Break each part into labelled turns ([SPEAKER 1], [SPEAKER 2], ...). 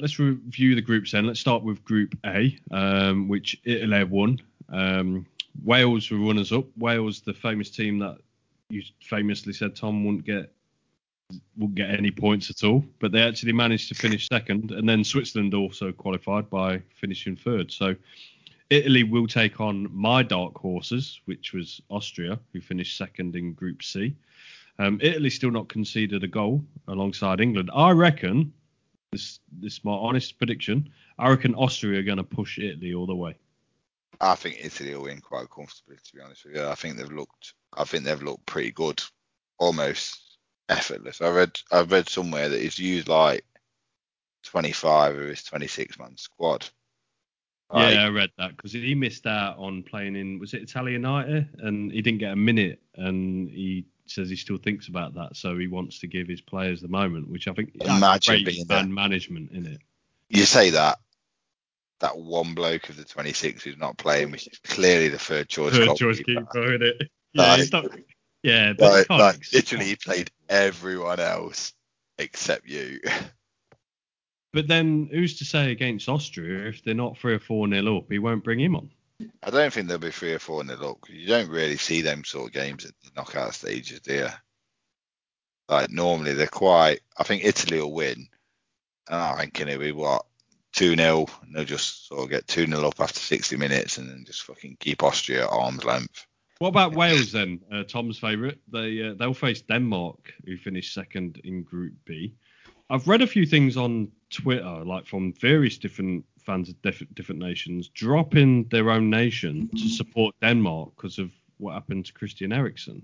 [SPEAKER 1] let's review the groups then. Let's start with Group A, um, which Italy won. Um, Wales were runners up. Wales, the famous team that you famously said Tom wouldn't get wouldn't get any points at all, but they actually managed to finish second, and then Switzerland also qualified by finishing third. So Italy will take on my dark horses, which was Austria, who finished second in Group C. Um, Italy still not conceded a goal alongside England. I reckon this this is my honest prediction. I reckon Austria are going to push Italy all the way.
[SPEAKER 2] I think Italy will win quite comfortably. To be honest with you, I think they've looked. I think they've looked pretty good, almost effortless. I read. I read somewhere that he's used like 25 of his 26 man squad.
[SPEAKER 1] Like, yeah, I read that because he missed out on playing in was it Italia 90 and he didn't get a minute and he says he still thinks about that, so he wants to give his players the moment, which I think
[SPEAKER 2] imagine being
[SPEAKER 1] man management in it.
[SPEAKER 2] You say that that one bloke of the 26 who's not playing, which is clearly the third choice.
[SPEAKER 1] Third choice keeper, isn't it? Yeah, like, not, yeah,
[SPEAKER 2] but like, like literally he played everyone else except you.
[SPEAKER 1] But then who's to say against Austria if they're not three or four nil up, he won't bring him on?
[SPEAKER 2] I don't think there'll be three or four nil up. You don't really see them sort of games at the knockout stages, do you? Like normally they're quite. I think Italy will win, and I think it'll be what two 0 and they'll just sort of get two 0 up after 60 minutes, and then just fucking keep Austria at arm's length.
[SPEAKER 1] What about Wales then? Uh, Tom's favourite. They uh, they'll face Denmark, who finished second in Group B. I've read a few things on Twitter, like from various different fans of diff- different nations, dropping their own nation to support Denmark because of what happened to Christian Eriksen.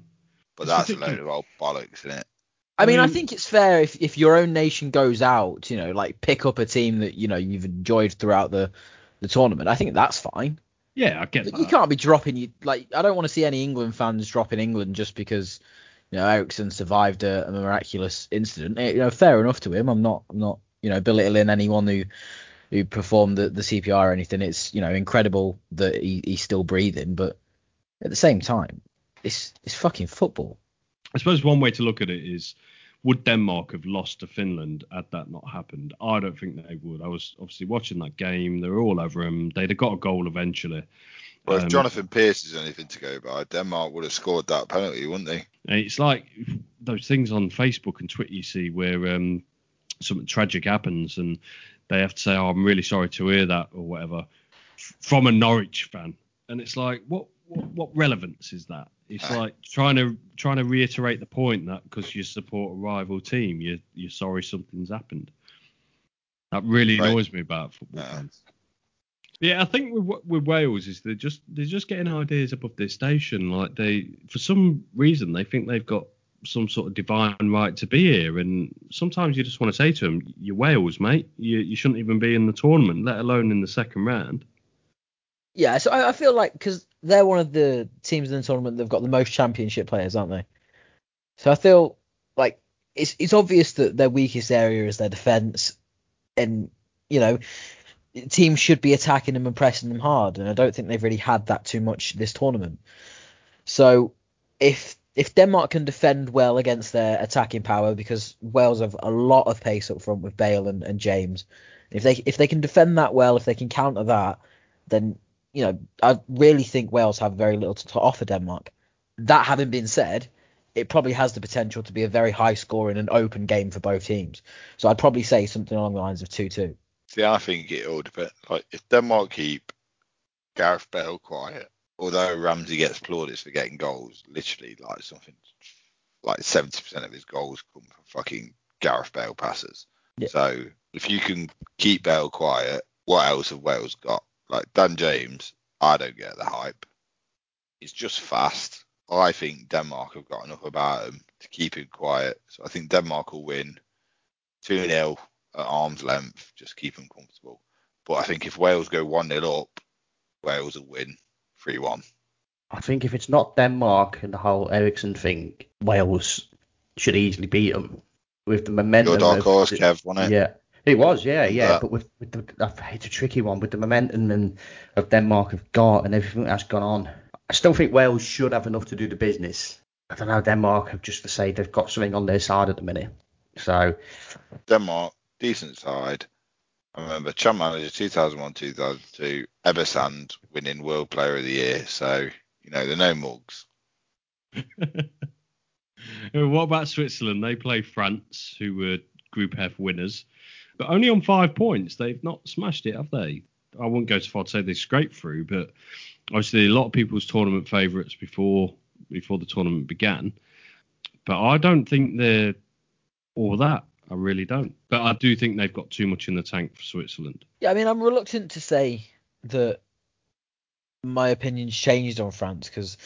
[SPEAKER 2] But that's a load of old bollocks, isn't it?
[SPEAKER 3] I mean, I think it's fair if, if your own nation goes out, you know, like pick up a team that you know you've enjoyed throughout the the tournament. I think that's fine.
[SPEAKER 1] Yeah, I get
[SPEAKER 3] But
[SPEAKER 1] that.
[SPEAKER 3] you can't be dropping you like I don't want to see any England fans dropping England just because you know Eriksen survived a, a miraculous incident. Eh, You know, fair enough to him. I'm not I'm not you know belittling anyone who who performed the, the CPR or anything. It's you know incredible that he, he's still breathing, but at the same time, it's it's fucking football.
[SPEAKER 1] I suppose one way to look at it is would Denmark have lost to Finland had that not happened? I don't think they would. I was obviously watching that game. They were all over him. They'd have got a goal eventually.
[SPEAKER 2] Well, if
[SPEAKER 1] Um,
[SPEAKER 2] Jonathan Pearce is anything to go by, Denmark would have scored that penalty, wouldn't they?
[SPEAKER 1] It's like those things on Facebook and Twitter you see where um, something tragic happens and they have to say, "Oh, I'm really sorry to hear that" or whatever from a Norwich fan, and it's like, what what, what relevance is that? It's
[SPEAKER 2] Aye.
[SPEAKER 1] like trying to trying to reiterate the point that because you support a rival team, you you're sorry something's happened. That really
[SPEAKER 2] Right.
[SPEAKER 1] annoys me about football
[SPEAKER 2] Yeah.
[SPEAKER 1] fans. Yeah, I think with with Wales is they're just they're just getting ideas above their station. Like they, for some reason, they think they've got some sort of divine right to be here, and sometimes you just want to say to them, "You're Wales, mate. You you shouldn't even be in the tournament, let alone in the second round."
[SPEAKER 3] Yeah, so I, I feel like because they're one of the teams in the tournament that've got the most championship players, aren't they? So I feel like it's it's obvious that their weakest area is their defense, and you know teams should be attacking them and pressing them hard, and I don't think they've really had that too much this tournament. So if if Denmark can defend well against their attacking power, because Wales have a lot of pace up front with Bale and, and James, if they if they can defend that well, if they can counter that, then you know I really think Wales have very little to, to offer Denmark. That having been said, it probably has the potential to be a very high scoring and open game for both teams. So I'd probably say something along the lines of two two.
[SPEAKER 2] See, I think it all depends. Like, if Denmark keep Gareth Bale quiet, although Ramsey gets plaudits for getting goals, literally like something like 70% of his goals come from fucking Gareth Bale passes.
[SPEAKER 3] Yeah.
[SPEAKER 2] So if you can keep Bale quiet, what else have Wales got? Like Dan James, I don't get the hype. He's just fast. I think Denmark have got enough about him to keep him quiet. So I think Denmark will win 2 0 at arm's length, just keep him comfortable. But I think if Wales go 1 0 up, Wales will win 3 1.
[SPEAKER 4] I think if it's not Denmark and the whole Eriksen thing, Wales should easily beat them with the momentum.
[SPEAKER 2] Your dark
[SPEAKER 4] of-
[SPEAKER 2] horse, Kev, wasn't it?
[SPEAKER 4] Yeah, it was. Yeah, yeah.
[SPEAKER 2] Yeah.
[SPEAKER 4] But with, with the, it's a tricky one with the momentum and of Denmark have got and everything that's gone on. I still think Wales should have enough to do the business. I don't know. Denmark have just to say they've got something on their side at the minute. So
[SPEAKER 2] Denmark, decent side. I remember Champ Manager 2001 2002, Ebbe Sand winning World Player of the Year. So, you know, they're no mugs.
[SPEAKER 1] what about Switzerland? They play France, who were Group F winners, but only on five points. They've not smashed it, have they? I wouldn't go so far to say they scraped through, but obviously a lot of people's tournament favourites before before the tournament began. But I don't think they're all that. I really don't. But I do think they've got too much in the tank for Switzerland.
[SPEAKER 3] Yeah, I mean, I'm reluctant to say that my opinion's changed on France because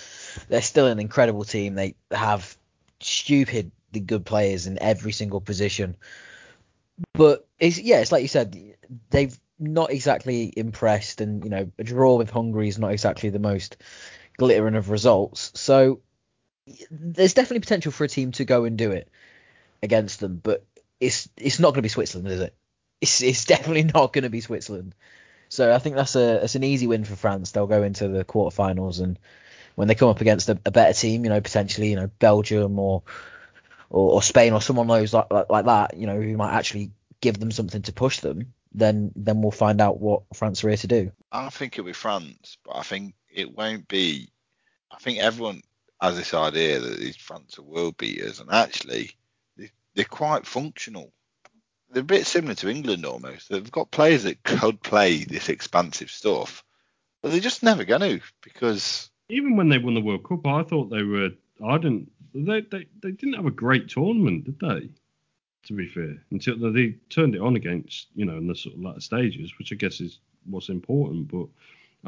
[SPEAKER 3] they're still an incredible team. They have stupidly good players in every single position. But it's yeah, it's like you said, they've not exactly impressed, and you know, a draw with Hungary is not exactly the most glittering of results. So there's definitely potential for a team to go and do it against them, but it's it's not going to be Switzerland, is it? It's it's definitely not going to be Switzerland. So I think that's a it's an easy win for France. They'll go into the quarterfinals, and when they come up against a, a better team, you know, potentially you know Belgium or or, or Spain or someone like, like like that, you know, who might actually give them something to push them, then then we'll find out what France are here to do.
[SPEAKER 2] I think it'll be France, but I think it won't be. I think everyone has this idea that these France are world beaters, and actually they're quite functional. They're a bit similar to England almost. They've got players that could play this expansive stuff, but they're just never going to because
[SPEAKER 1] even when they won the World Cup, I thought they were. I didn't. They they, they didn't have a great tournament, did they? To be fair, until they turned it on against you know in the sort of latter stages, which I guess is what's important. But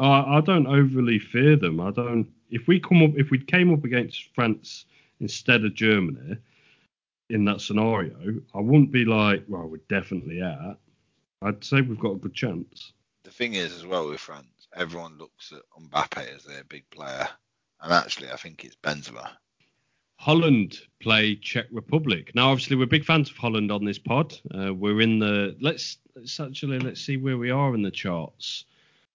[SPEAKER 1] I, I don't overly fear them. I don't. If we come up, if we came up against France instead of Germany in that scenario, I wouldn't be like, well, we're definitely out. I'd say we've got a good chance.
[SPEAKER 2] The thing is, as well with France, everyone looks at Mbappe as their big player, and actually, I think it's Benzema.
[SPEAKER 1] Holland play Czech Republic. Now, obviously, we're big fans of Holland on this pod. Uh, we're in the let's let's actually let's see where we are in the charts.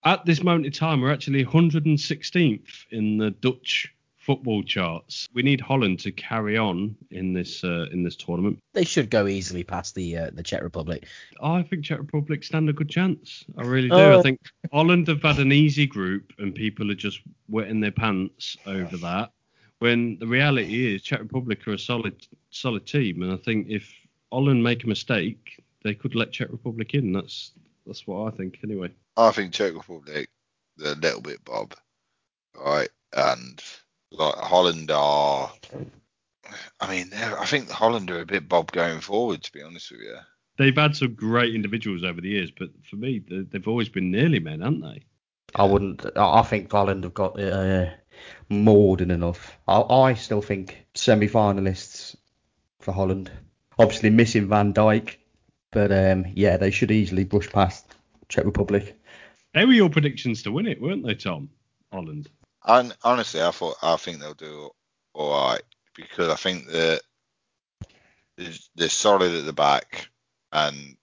[SPEAKER 1] At this moment in time, we're actually 116th in the Dutch football charts. We need Holland to carry on in this uh, in this tournament.
[SPEAKER 3] They should go easily past the uh, the Czech Republic.
[SPEAKER 1] I think Czech Republic stand a good chance. I really do.
[SPEAKER 3] Uh,
[SPEAKER 1] I think Holland have had an easy group, and people are just wetting their pants over that. When the reality is, Czech Republic are a solid solid team, and I think if Holland make a mistake, they could let Czech Republic in. That's that's what I think anyway.
[SPEAKER 2] I think Czech Republic, they're a little bit bob, right? And like Holland are, I mean, I think Holland are a bit bob going forward, to be honest with you.
[SPEAKER 1] They've had some great individuals over the years, but for me, they- they've always been nearly men, haven't they?
[SPEAKER 4] I wouldn't. I I think Holland have got uh, more than enough. I, I still think semi-finalists for Holland. Obviously missing Van Dijk, but um, yeah, they should easily brush past Czech Republic.
[SPEAKER 1] They were your predictions to win it, weren't they, Tom? Holland.
[SPEAKER 2] And honestly, I thought I think they'll do all right because I think that they're, they're solid at the back. And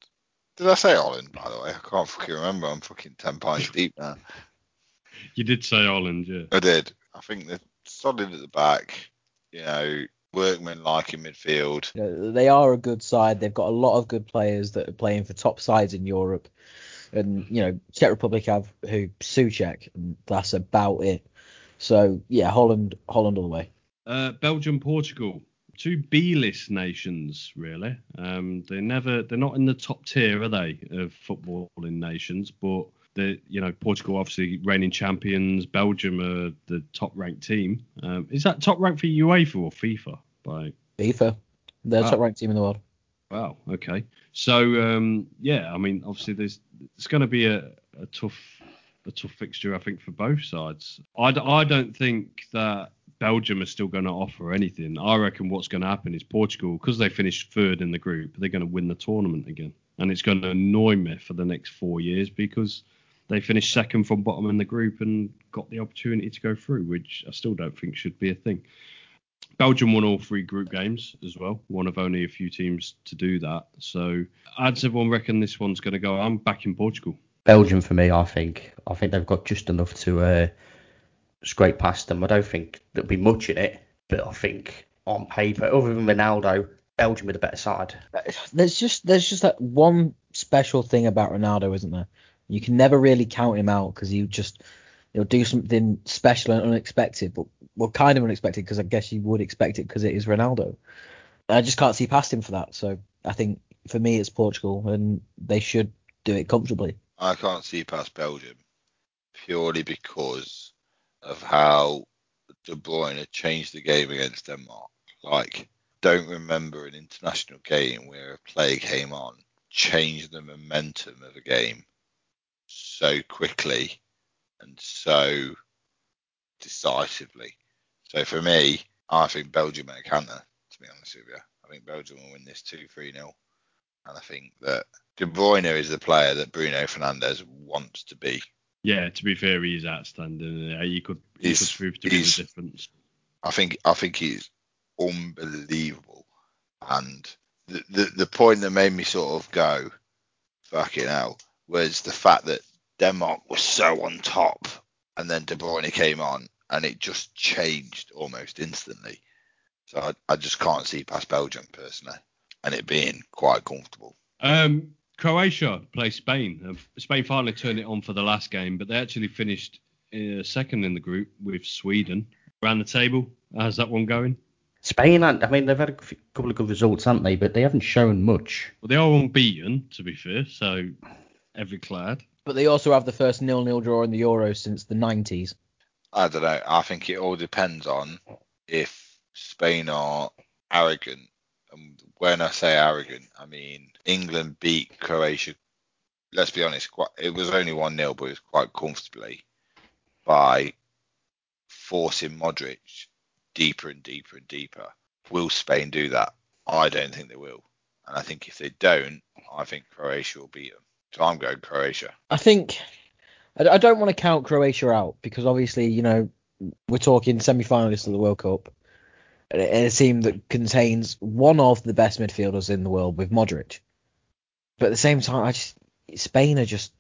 [SPEAKER 2] did I say Holland? By the way, I can't fucking remember. I'm fucking ten pints deep now.
[SPEAKER 1] You did say Holland, yeah.
[SPEAKER 2] I did. I think they're solid at the back. You know, workmen like in midfield.
[SPEAKER 3] You know, they are a good side. They've got a lot of good players that are playing for top sides in Europe. And you know, Czech Republic have who Soucek, and that's about it. So yeah, Holland, Holland all the way.
[SPEAKER 1] Uh, Belgium, Portugal, two B-list nations, really. Um, they're never, they're not in the top tier, are they, of footballing nations? But the, you know, Portugal obviously reigning champions. Belgium are the top-ranked team. Um, is that top ranked for UEFA or FIFA? By
[SPEAKER 3] FIFA, they're
[SPEAKER 1] Wow.
[SPEAKER 3] top ranked team in the world.
[SPEAKER 1] Wow. Okay. So um, yeah, I mean, obviously there's it's going to be a, a tough a tough fixture, I think, for both sides. I, don't think that Belgium is still going to offer anything. I reckon what's going to happen is Portugal, because they finished third in the group, they're going to win the tournament again, and it's going to annoy me for the next four years because they finished second from bottom in the group and got the opportunity to go through, which I still don't think should be a thing. Belgium won all three group games as well. One of only a few teams to do that. So, odds everyone reckon this one's going to go. I'm back in Portugal.
[SPEAKER 4] Belgium for me, I think. I think they've got just enough to uh, scrape past them. I don't think there'll be much in it, but I think on paper, other than Ronaldo, Belgium are the better side.
[SPEAKER 3] There's just there's just that one special thing about Ronaldo, isn't there? You can never really count him out because he just he'll do something special and unexpected, but well, kind of unexpected because I guess you would expect it because it is Ronaldo. I just can't see past him for that. So I think for me it's Portugal, and they should do it comfortably.
[SPEAKER 2] I can't see past Belgium purely because of how De Bruyne changed the game against Denmark. Like, don't remember an international game where a player came on, changed the momentum of a game so quickly and so decisively. So for me, I think Belgium at a canter, to be honest with you. I think Belgium will win this 2 3 0. And I think that De Bruyne is the player that Bruno Fernandes wants to be.
[SPEAKER 1] Yeah, to be fair, he's outstanding. He could he
[SPEAKER 2] He's-
[SPEAKER 1] could prove to be the difference.
[SPEAKER 2] I think I think he's unbelievable. And the, the the point that made me sort of go, fucking hell, was the fact that Denmark was so on top, and then De Bruyne came on, and it just changed almost instantly. So I, I just can't see past Belgium personally, and it being quite comfortable.
[SPEAKER 1] Um, Croatia play Spain. Uh, Spain finally turned it on for the last game, but they actually finished uh, second in the group with Sweden. Around the table, how's that one going?
[SPEAKER 4] Spain, I I mean, they've had a couple of good results, haven't they? But they haven't shown much.
[SPEAKER 1] Well, they are unbeaten, to be fair, so every clad.
[SPEAKER 3] But they also have the first nil-nil draw in the Euros since the 90s.
[SPEAKER 2] I don't know. I think it all depends on if Spain are arrogant. And when I say arrogant, I mean England beat Croatia. Let's be honest, quite, it was only 1 0, but it was quite comfortably by forcing Modric deeper and deeper and deeper. Will Spain do that? I don't think they will. And I think if they don't, I think Croatia will beat them. So I'm going Croatia.
[SPEAKER 3] I think I, don't want to count Croatia out because obviously, you know, we're talking semi-finalists of the World Cup, a, team that contains one of the best midfielders in the world with Modric. But at the same time, I just Spain are just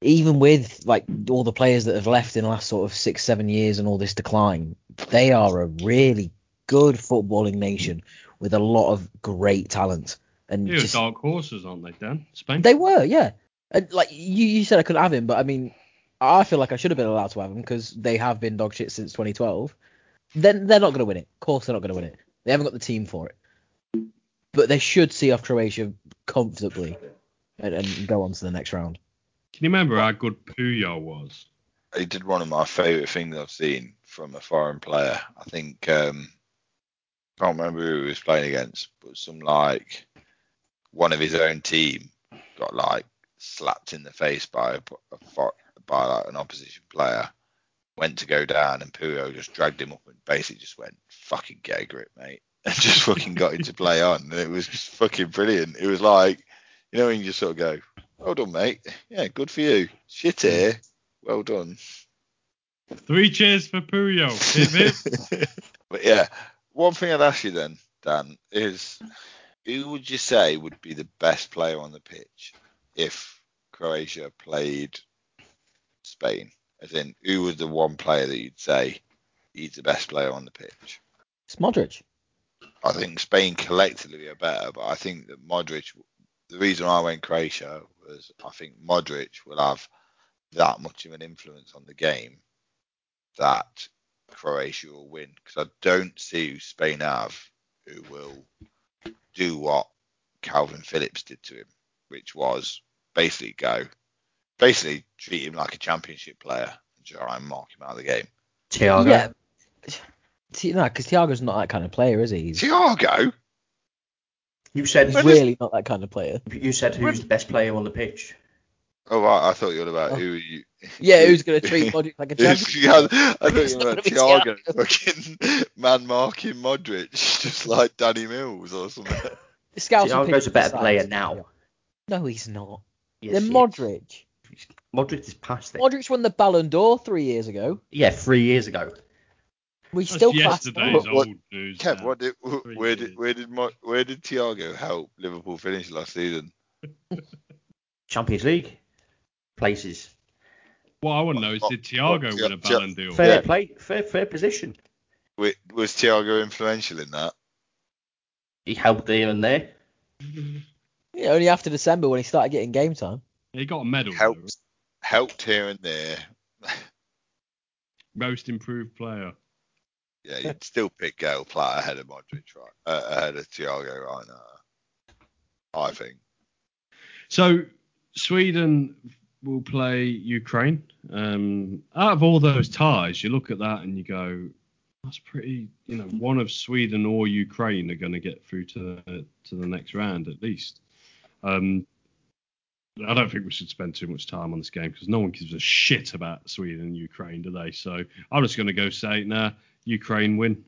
[SPEAKER 3] even with like all the players that have left in the last sort of six, seven years and all this decline, they are a really good footballing nation with a lot of great talent. And
[SPEAKER 1] You're
[SPEAKER 3] just,
[SPEAKER 1] dark horses, aren't they, Dan? Spain.
[SPEAKER 3] they were, yeah. And like you, you said I couldn't have him, but I mean, I feel like I should have been allowed to have him because they have been dog shit since 2012. Then they're not going to win it. Of course, they're not going to win it. They haven't got the team for it. But they should see off Croatia comfortably and, and go on to the next round.
[SPEAKER 1] Can you remember how good Puyol was?
[SPEAKER 2] he did one of my favourite things I've seen from a foreign player. I think um, can't remember who he was playing against, but some like one of his own team got like slapped in the face by a, a by like an opposition player. Went to go down, and Puyol just dragged him up and basically just went fucking get a grip, mate, and just fucking got him to play on. And it was just fucking brilliant. It was like, you know, when you just sort of go, well done, mate. Yeah, good for you. Shit here. Well done.
[SPEAKER 1] Three cheers for Puyol. Hip, hip.
[SPEAKER 2] but yeah, one thing I'd ask you then, Dan, is who would you say would be the best player on the pitch if Croatia played Spain? As in, who was the one player that you'd say he's the best player on the pitch?
[SPEAKER 3] It's Modric.
[SPEAKER 2] I think Spain collectively are better, but I think that Modric. The reason I went Croatia was I think Modric will have that much of an influence on the game that Croatia will win because I don't see who Spain have who will do what Kalvin Phillips did to him, which was basically go, basically treat him like a championship player and try and mark him out of the game.
[SPEAKER 4] Thiago.
[SPEAKER 3] Yeah. T- No, because Thiago's not that kind of player, is he? He's,
[SPEAKER 2] Thiago,
[SPEAKER 4] You said
[SPEAKER 3] he's really not that kind of player.
[SPEAKER 4] you said who's the best player on the pitch.
[SPEAKER 2] oh right, I thought you were about
[SPEAKER 3] Oh.
[SPEAKER 2] who you.
[SPEAKER 3] Yeah, who's going to treat Modric like a champion?
[SPEAKER 2] yeah, I thought you were about Thiago, fucking man marking Modric, just like Danny Mills or something.
[SPEAKER 3] The scouts will
[SPEAKER 4] Thiago's a better player now.
[SPEAKER 3] No, he's not.
[SPEAKER 4] Yes,
[SPEAKER 3] Then
[SPEAKER 4] he is.
[SPEAKER 3] Modric.
[SPEAKER 4] Modric is past it.
[SPEAKER 3] Modric won the Ballon d'Or three years ago.
[SPEAKER 4] Yeah, three years ago.
[SPEAKER 3] We
[SPEAKER 1] That's
[SPEAKER 3] still class him.
[SPEAKER 1] yesterday's
[SPEAKER 2] What- what-
[SPEAKER 1] old news.
[SPEAKER 2] Kev,
[SPEAKER 1] Dan.
[SPEAKER 2] what did,
[SPEAKER 1] Three
[SPEAKER 2] where did
[SPEAKER 1] years.
[SPEAKER 2] where did Mo, where did Thiago help Liverpool finish last season?
[SPEAKER 4] Champions League places.
[SPEAKER 1] What I want to know is did Thiago
[SPEAKER 2] what-
[SPEAKER 1] win a
[SPEAKER 2] Thi-
[SPEAKER 1] Ballon d'Or?
[SPEAKER 4] Fair
[SPEAKER 2] Yeah.
[SPEAKER 4] play, fair fair position.
[SPEAKER 2] Wa- Was Thiago influential in that?
[SPEAKER 4] He helped here and there.
[SPEAKER 3] Yeah, only after December when he started getting game time.
[SPEAKER 1] He got a medal. though,
[SPEAKER 2] Helped, helped here and there.
[SPEAKER 1] Most improved player.
[SPEAKER 2] Yeah, you'd still pick Gale Platt ahead of Modric, right? Uh, ahead of Thiago right now. I think.
[SPEAKER 1] So Sweden will play Ukraine. Um, out of all those ties, you look at that and you go, that's pretty. You know, one of Sweden or Ukraine are going to get through to the, to the next round at least. Um, I don't think we should spend too much time on this game because no one gives a shit about Sweden and Ukraine, do they? So I'm just going to go say, nah, Ukraine win.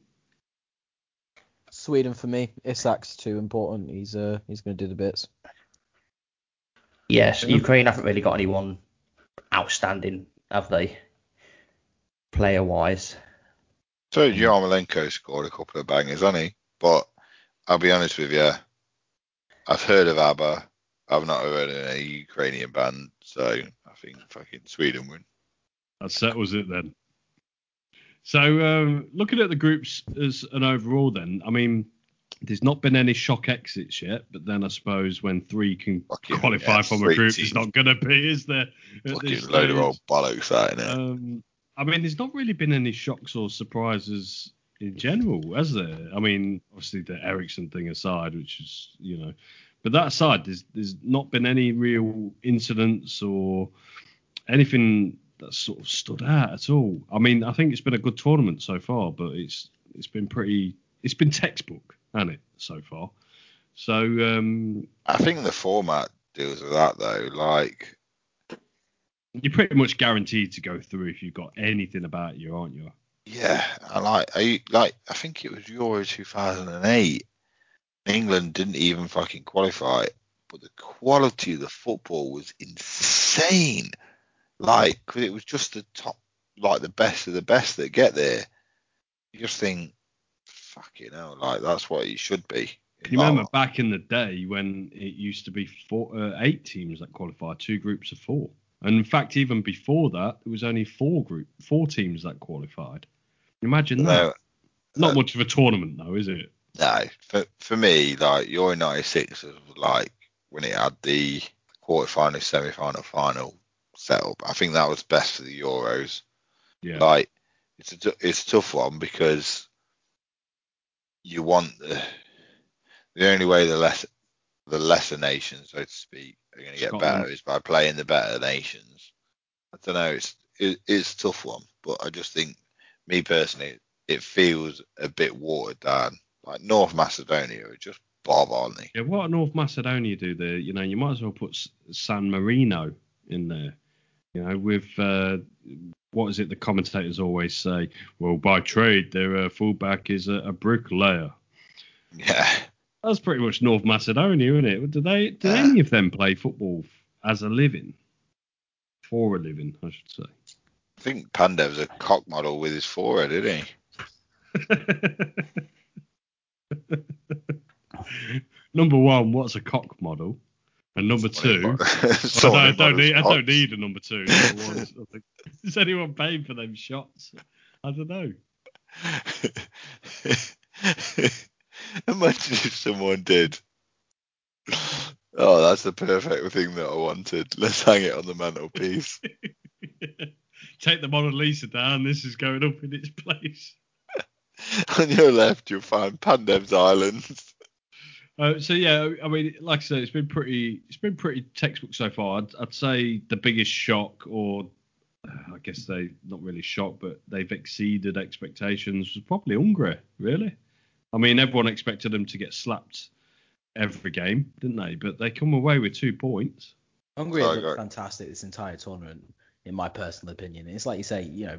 [SPEAKER 3] Sweden for me. Isak's too important. He's uh he's going to do the bits.
[SPEAKER 4] Yes, Ukraine haven't really got anyone outstanding, have they? Player wise.
[SPEAKER 2] So Yarmolenko scored a couple of bangers, hasn't he? But I'll be honest with you, I've heard of ABBA. I've not heard of a Ukrainian band, so I think fucking Sweden win.
[SPEAKER 1] That settles it then. So um, looking at the groups as an overall, then I mean, there's not been any shock exits yet, but then I suppose when three can
[SPEAKER 2] Fucking,
[SPEAKER 1] qualify
[SPEAKER 2] yeah,
[SPEAKER 1] from a group,
[SPEAKER 2] teams.
[SPEAKER 1] it's not going to be, is there?
[SPEAKER 2] Fucking load of old bollocks, that innit?
[SPEAKER 1] Um, I mean, there's not really been any shocks or surprises in general, has there? I mean, obviously the Eriksen thing aside, which is you know, but that aside, there's there's not been any real incidents or anything that sort of stood out at all. I mean, I think it's been a good tournament so far, but it's it's been pretty, it's been textbook, hasn't it, so far? So um,
[SPEAKER 2] I think the format deals with that though. Like,
[SPEAKER 1] you're pretty much guaranteed to go through if you've got anything about you, aren't you?
[SPEAKER 2] yeah, I like, I like, I think it was Euro 2008. England didn't even fucking qualify, but the quality of the football was insane. Like, 'cause it was just the top, like the best of the best that get there. You just think, fucking hell, like that's what it should be.
[SPEAKER 1] You remember back in the day when it used to be four, uh, eight teams that qualified, two groups of four, and in fact, even before that, it was only four group, four teams that qualified. Imagine that.
[SPEAKER 2] No,
[SPEAKER 1] Not
[SPEAKER 2] uh,
[SPEAKER 1] much of a tournament, though, is it?
[SPEAKER 2] No, for for me, like Euro '96 was like when it had the quarterfinal, semi-final, final setup. I think that was best for the Euros.
[SPEAKER 1] Yeah.
[SPEAKER 2] Like it's a t- it's a tough one because you want the the only way the less the lesser nations, so to speak, are going to get
[SPEAKER 1] Scotland.
[SPEAKER 2] better is by playing the better nations. I don't know. It's it, it's a tough one, but I just think me personally, it feels a bit watered down. Like North Macedonia are just bob, aren't they?
[SPEAKER 1] Yeah, what North Macedonia do there? You know, you might as well put San Marino in there. You know, with uh, what is it? The commentators always say, well, by trade, their uh, fullback is a, a bricklayer.
[SPEAKER 2] Yeah.
[SPEAKER 1] That's pretty much North Macedonia, isn't it? Do they? Do
[SPEAKER 2] Yeah.
[SPEAKER 1] any of them play football as a living? For a living, I should say.
[SPEAKER 2] I think Pandev's a cock model with his forehead, isn't he?
[SPEAKER 1] number one, what's a cock model? And number two, I don't, I don't need, I don't need a number two. Number one. Is anyone paying for them shots? I don't know.
[SPEAKER 2] Imagine if someone did. Oh, that's the perfect thing that I wanted. Let's hang it on the mantelpiece.
[SPEAKER 1] Take the Mona Lisa down. This is going up in its place.
[SPEAKER 2] on your left, you'll find Pandev's Islands.
[SPEAKER 1] Uh, so yeah, I mean, like I said, it's been pretty, it's been pretty textbook so far. I'd, I'd say the biggest shock, or uh, I guess they not really shocked, but they've exceeded expectations. Was probably Hungary, really. I mean, everyone expected them to get slapped every game, didn't they? But they come away with two points.
[SPEAKER 3] Hungary
[SPEAKER 2] Sorry,
[SPEAKER 3] looked fantastic this entire tournament, in my personal opinion. It's like you say, you know,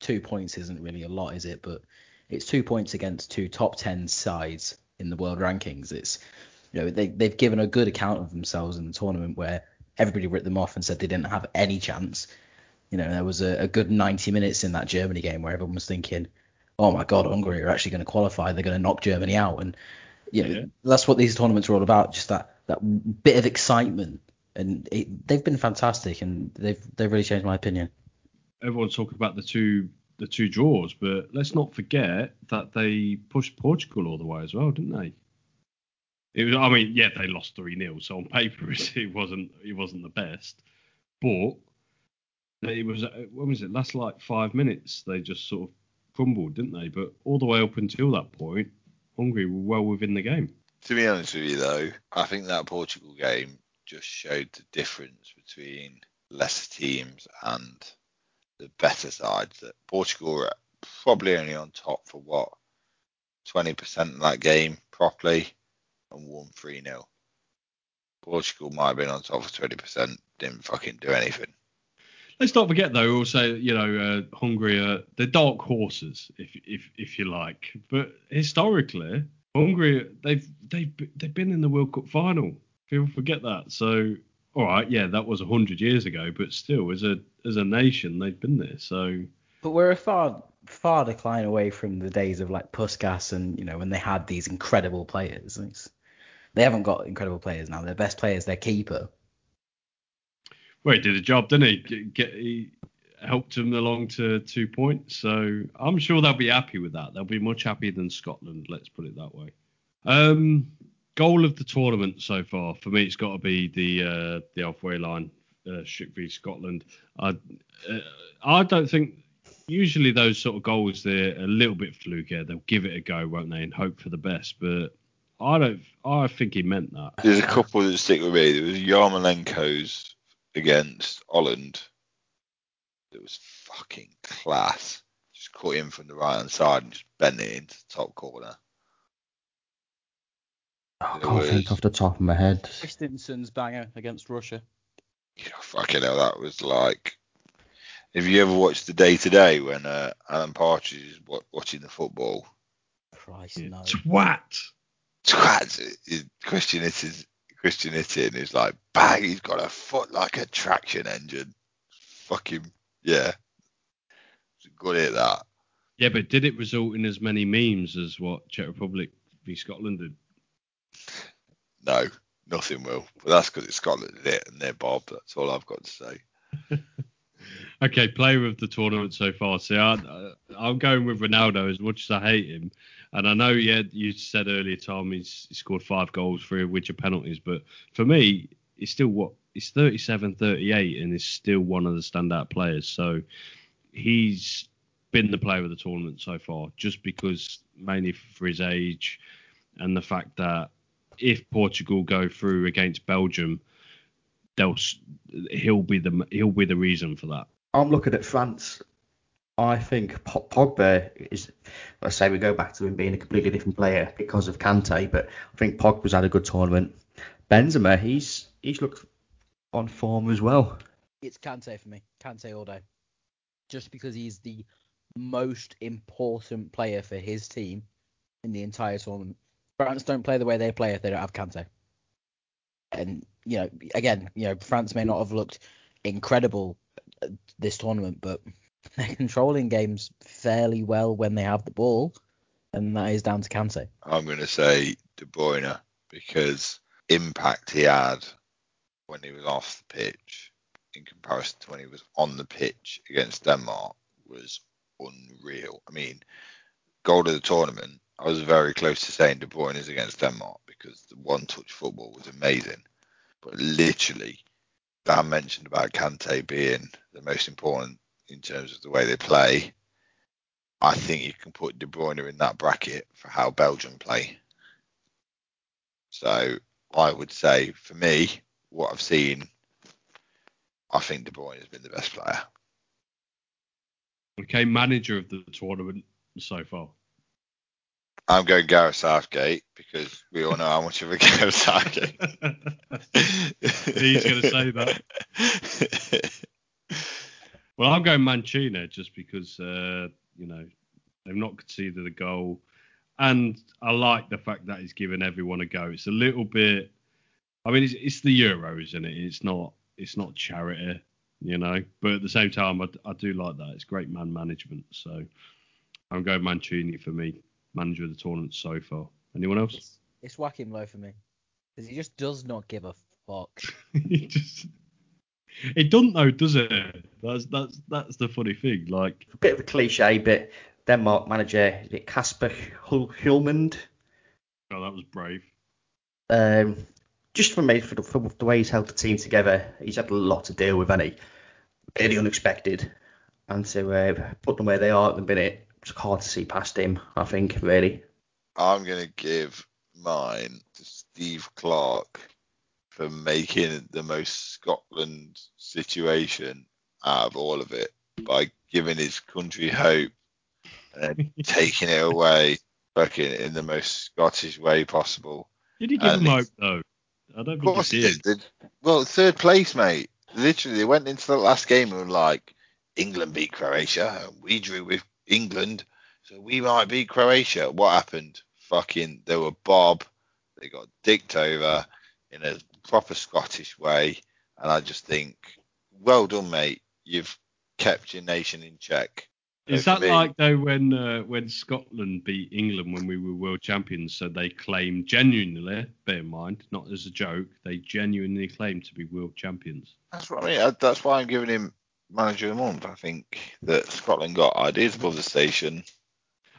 [SPEAKER 3] two points isn't really a lot, is it? But it's two points against two top ten sides in the world rankings. It's you know they they've given a good account of themselves in the tournament where everybody wrote them off and said they didn't have any chance. You know, there was a, a good 90 minutes in that Germany game where everyone was thinking, "Oh my God, Hungary are actually going to qualify. They're going to knock Germany out." And you know,
[SPEAKER 1] Yeah.
[SPEAKER 3] that's what these tournaments are all about. Just that that bit of excitement and it, they've been fantastic, and they've they've really changed my opinion.
[SPEAKER 1] Everyone's talking about the two, the two draws, but let's not forget that they pushed Portugal all the way as well, didn't they? It was. I mean, yeah, they lost three 0 so on paper it wasn't it wasn't the best, but it was. When was it? Last like five minutes, they just sort of crumbled, didn't they? But all the way up until that point, Hungary were well within the game.
[SPEAKER 2] To be honest with you, though, I think that Portugal game just showed the difference between lesser teams and the better sides. That Portugal were probably only on top for what 20% of that game properly and won 3 0. Portugal might have been on top for 20%, didn't fucking do anything.
[SPEAKER 1] Let's not forget though. Also, you know, uh, Hungary they're dark horses, if if if you like. But historically, Hungary they've they've they've been in the World Cup final. People forget that. So, all right, yeah, that was hundred years ago, but still, as a as a nation, they've been there. So,
[SPEAKER 3] But we're a far far decline away from the days of like Puskas and you know when they had these incredible players. It's, they haven't got incredible players now. Their best player is their keeper.
[SPEAKER 1] well, he did a job, didn't he? Get, get he helped them along to two points. So I'm sure they'll be happy with that. They'll be much happier than Scotland. Let's put it that way. Um, goal of the tournament so far for me, it's got to be the uh, the halfway line, uh, Schick v Scotland. I uh, I don't think usually those sort of goals they're a little bit fluky. They'll give it a go, won't they, and hope for the best. But I don't. I think he meant that.
[SPEAKER 2] There's a couple that stick with me. There was Yarmolenko's against Holland. It was fucking class. Just caught him from the right hand side and just bent it into the top corner.
[SPEAKER 4] I can't think off the top of my head.
[SPEAKER 5] Christensen's banger against Russia.
[SPEAKER 2] Yeah, fucking hell, that was like. Have you ever watched the day to day when uh, Alan Partridge is wa- watching the football?
[SPEAKER 3] Christ no.
[SPEAKER 1] Twat.
[SPEAKER 2] Twat, is- Christian Hittin, Christian Hittin is like bang. He's got a foot like a traction engine. Fucking yeah. He's good at that.
[SPEAKER 1] Yeah, but did it result in as many memes as what Czech Republic v Scotland did?
[SPEAKER 2] No, nothing will. But that's because it's Scotland, it? And they're Bob. That's all I've got to say.
[SPEAKER 1] Okay, player of the tournament so far. See, I, I'm going with Ronaldo as much as I hate him. And I know, yeah, you said earlier, Tom, he's he scored five goals, three of which are penalties. But for me, he's still what? He's 37, 38, and is still one of the standout players. So he's been the player of the tournament so far, just because mainly for his age and the fact that if Portugal go through against Belgium, they'll he'll be the he'll be the reason for that.
[SPEAKER 4] I'm looking at France. I think Po- Pogba is. Let's say we go back to him being a completely different player because of Kante, but I think Pogba's had a good tournament. Benzema, he's he's looked on form as well.
[SPEAKER 3] It's Kante for me. Kante all day. Just because he's the most important player for his team in the entire tournament. France don't play the way they play if they don't have Kante. And you know, again, you know, France may not have looked incredible this tournament, but they're controlling games fairly well when they have the ball, and that is down to Kante.
[SPEAKER 2] I'm going to say De Bruyne because impact he had when he was off the pitch in comparison to when he was on the pitch against Denmark was unreal. I mean, goal of the tournament, I was very close to saying De Bruyne is against Denmark because the one touch football was amazing. But literally, Dan mentioned about Kante being the most important in terms of the way they play. I think you can put De Bruyne in that bracket for how Belgium play. So I would say, for me, what I've seen, I think De Bruyne has been the best player.
[SPEAKER 1] Okay, manager of the tournament so far.
[SPEAKER 2] I'm going Gareth Southgate because we all know how much of a Gareth Southgate.
[SPEAKER 1] He's gonna say that. Well, I'm going Mancini just because uh, you know they've not conceded a goal, and I like the fact that he's given everyone a go. It's a little bit. I mean, it's, it's the Euros, isn't it? It's not. It's not charity, you know. But at the same time, I, I do like that. It's great man management. So I'm going Mancini for me, manager of the tournament so far. Anyone else?
[SPEAKER 3] It's, it's Joachim Low for me because he just does not give a fuck.
[SPEAKER 1] it just it doesn't though, does it? That's that's that's the funny thing. Like
[SPEAKER 4] A bit of a cliche, but Denmark manager is it Kasper Hul- Hjulmand?
[SPEAKER 1] oh that was brave.
[SPEAKER 4] Um, just for me, for the, for the way he's held the team together, he's had a lot to deal with, hasn't he? Really unexpected. And to uh, put them where they are at the minute, it's hard to see past him, I think, really.
[SPEAKER 2] I'm going to give mine to Steve Clarke for making the most Scotland situation out of all of it by giving his country hope and then taking it away fucking in the most Scottish way possible.
[SPEAKER 1] Did he give
[SPEAKER 2] And
[SPEAKER 1] him hope though? I don't
[SPEAKER 2] Of
[SPEAKER 1] think
[SPEAKER 2] course
[SPEAKER 1] he
[SPEAKER 2] he
[SPEAKER 1] did.
[SPEAKER 2] did. Well, third place, mate. Literally, they went into the last game and were like, England beat Croatia. and We drew with England, so we might beat Croatia. What happened? Fucking, they were Bob. They got dicked over in a proper Scottish way. And I just think, well done, mate. You've kept your nation in check.
[SPEAKER 1] Is that
[SPEAKER 2] me-
[SPEAKER 1] like though when uh, when Scotland beat England when we were world champions? So they claim genuinely, bear in mind, not as a joke, they genuinely claim to be world champions.
[SPEAKER 2] That's what I mean. That's why I'm giving him manager of the month. I think that Scotland got ideas above the station.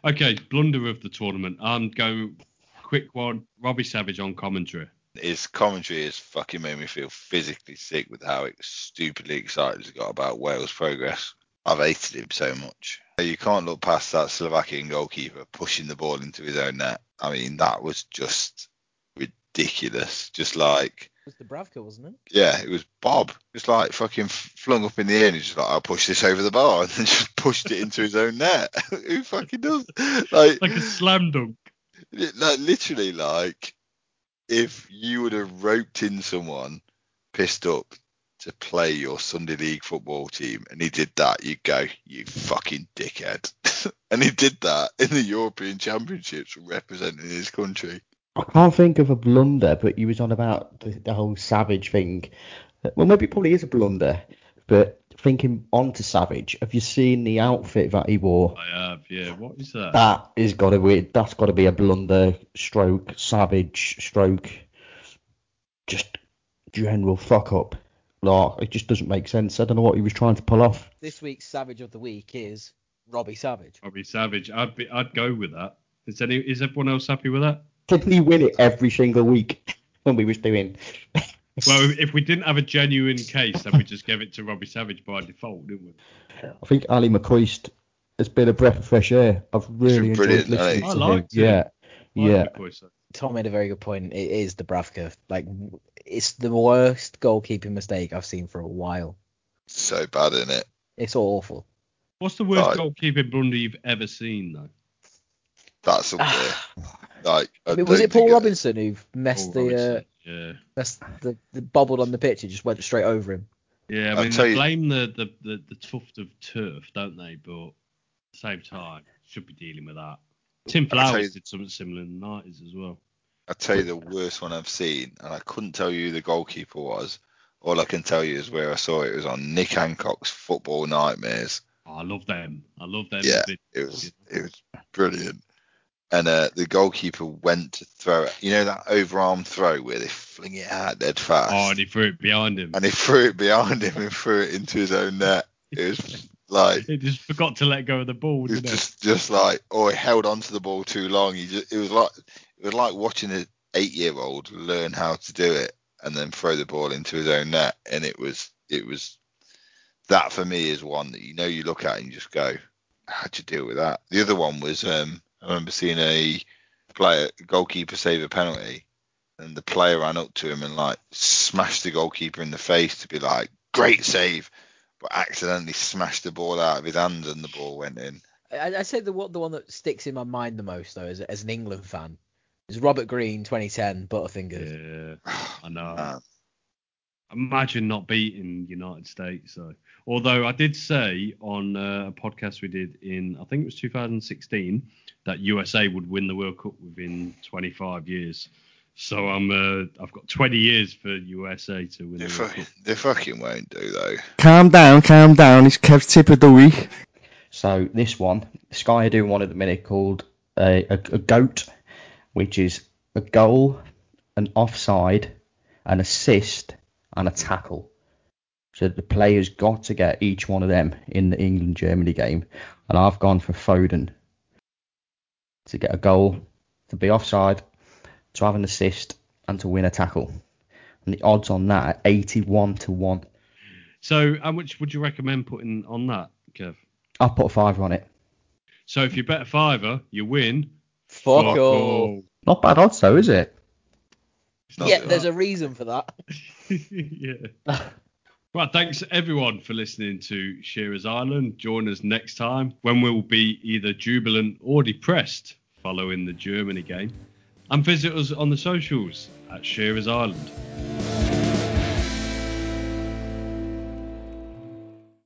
[SPEAKER 1] Okay, blunder of the tournament. I'm going quick one. Robbie Savage on commentary.
[SPEAKER 2] his commentary has fucking made me feel physically sick with how stupidly excited he got about Wales' progress. I've hated him so much. You can't look past that Slovakian goalkeeper pushing the ball into his own net. I mean, that was just ridiculous. Just like,
[SPEAKER 3] was Dubravka, wasn't it?
[SPEAKER 2] yeah, it was Bob. Just like fucking flung up in the air and he's just like, I'll push this over the bar and then just pushed it into his own net. Who fucking does? Like,
[SPEAKER 1] Like a slam dunk.
[SPEAKER 2] Like literally like if you would have roped in someone pissed up to play your Sunday league football team and he did that, you'd go, you fucking dickhead. and he did that in the European Championships representing his country.
[SPEAKER 4] I can't think of a blunder, but he was on about the, the whole Savage thing. Well, maybe it probably is a blunder, but thinking on to Savage, have you seen the outfit that he wore?
[SPEAKER 1] I have, yeah. What is that?
[SPEAKER 4] That is got to be that's got to be a blunder stroke Savage stroke just general fuck up. Like it just doesn't make sense. I don't know what he was trying to pull off.
[SPEAKER 3] This week's Savage of the Week is Robbie Savage.
[SPEAKER 1] Robbie Savage. I'd be, I'd go with that. Is any, is everyone else happy with that?
[SPEAKER 4] Didn't he win it every single week when we was doing?
[SPEAKER 1] Well, if we didn't have a genuine case, then we just gave it to Robbie Savage by default, didn't we?
[SPEAKER 4] I think Ally McCoist has been a breath of fresh air. I've really
[SPEAKER 2] been
[SPEAKER 4] enjoyed listening
[SPEAKER 1] hasn't
[SPEAKER 4] to
[SPEAKER 1] I
[SPEAKER 4] him.
[SPEAKER 1] liked it.
[SPEAKER 4] Yeah, yeah.
[SPEAKER 1] Like McCoy.
[SPEAKER 3] Tom made a very good point. It is Dubravka. Like, it's the worst goalkeeping mistake I've seen for a while.
[SPEAKER 2] So bad in it.
[SPEAKER 3] It's awful.
[SPEAKER 1] What's the worst
[SPEAKER 2] Right.
[SPEAKER 1] goalkeeping blunder you've ever seen, though?
[SPEAKER 2] That's up there. like I
[SPEAKER 3] I mean, was it Paul
[SPEAKER 2] think
[SPEAKER 3] Robinson who messed
[SPEAKER 1] Paul
[SPEAKER 3] the, uh,
[SPEAKER 1] yeah.
[SPEAKER 3] messed the, the bobbled on the pitch? It just went straight over him.
[SPEAKER 1] Yeah, I mean, they
[SPEAKER 2] you-
[SPEAKER 1] blame the, the, the, the tuft of turf, don't they? But at the same time, should be dealing with that. Tim Flowers
[SPEAKER 2] you-
[SPEAKER 1] did something similar in the 90s as well.
[SPEAKER 2] I tell you the worst one I've seen, and I couldn't tell you who the goalkeeper was. All I can tell you is where I saw it. It was on Nick Hancock's Football Nightmares.
[SPEAKER 1] Oh, I love them. I love them.
[SPEAKER 2] Yeah. It was it was brilliant. And uh, the goalkeeper went to throw it. You know that overarm throw where they fling it out dead fast,
[SPEAKER 1] Oh, and he threw it behind him.
[SPEAKER 2] and he threw it behind him and threw it into his own net. It was like
[SPEAKER 1] He just forgot to let go of the ball,
[SPEAKER 2] it was just just like oh he held onto the ball too long. He just it was like it was like watching an eight year old learn how to do it and then throw the ball into his own net. And it was it was that for me is one that you know you look at and you just go, how'd you deal with that? The other one was um I remember seeing a player goalkeeper save a penalty and the player ran up to him and like smashed the goalkeeper in the face to be like, Great save but accidentally smashed the ball out of his hand and the ball went in.
[SPEAKER 3] I, I say the one the one that sticks in my mind the most though, as, as an England fan, is Robert Green 2010 Butterfingers.
[SPEAKER 1] Yeah, I know.
[SPEAKER 2] Man.
[SPEAKER 1] Imagine not beating United States. So, although I did say on uh, a podcast we did in, I think it was 2016, that USA would win the World Cup within 25 years. So I'm, uh, I've got 20 years for USA to win
[SPEAKER 2] They,
[SPEAKER 1] the World
[SPEAKER 2] fucking,
[SPEAKER 1] Cup.
[SPEAKER 2] they fucking won't do though.
[SPEAKER 6] Calm down, calm down. It's Kev's tip of the week.
[SPEAKER 4] So this one, Sky are doing one at the minute called a, a, a goat, which is a goal, an offside, an assist, and a tackle. So the players got to get each one of them in the England Germany game, and I've gone for Foden to get a goal, to be offside, to have an assist, and to win a tackle. And the odds on that are 81 to 1.
[SPEAKER 1] So, how much would you recommend putting on that, Kev?
[SPEAKER 4] I'll put a fiver on it.
[SPEAKER 1] So, if you bet a fiver, you win.
[SPEAKER 3] Fuck
[SPEAKER 1] Fuck
[SPEAKER 3] all.
[SPEAKER 1] all.
[SPEAKER 4] Not bad odds though, is it?
[SPEAKER 2] It's
[SPEAKER 3] Yeah, there's a reason for that.
[SPEAKER 1] yeah. Right, thanks everyone for listening to Shearer's Island. Join us next time when we'll be either jubilant or depressed following the Germany game. And visit us on the socials at Shearer's Island.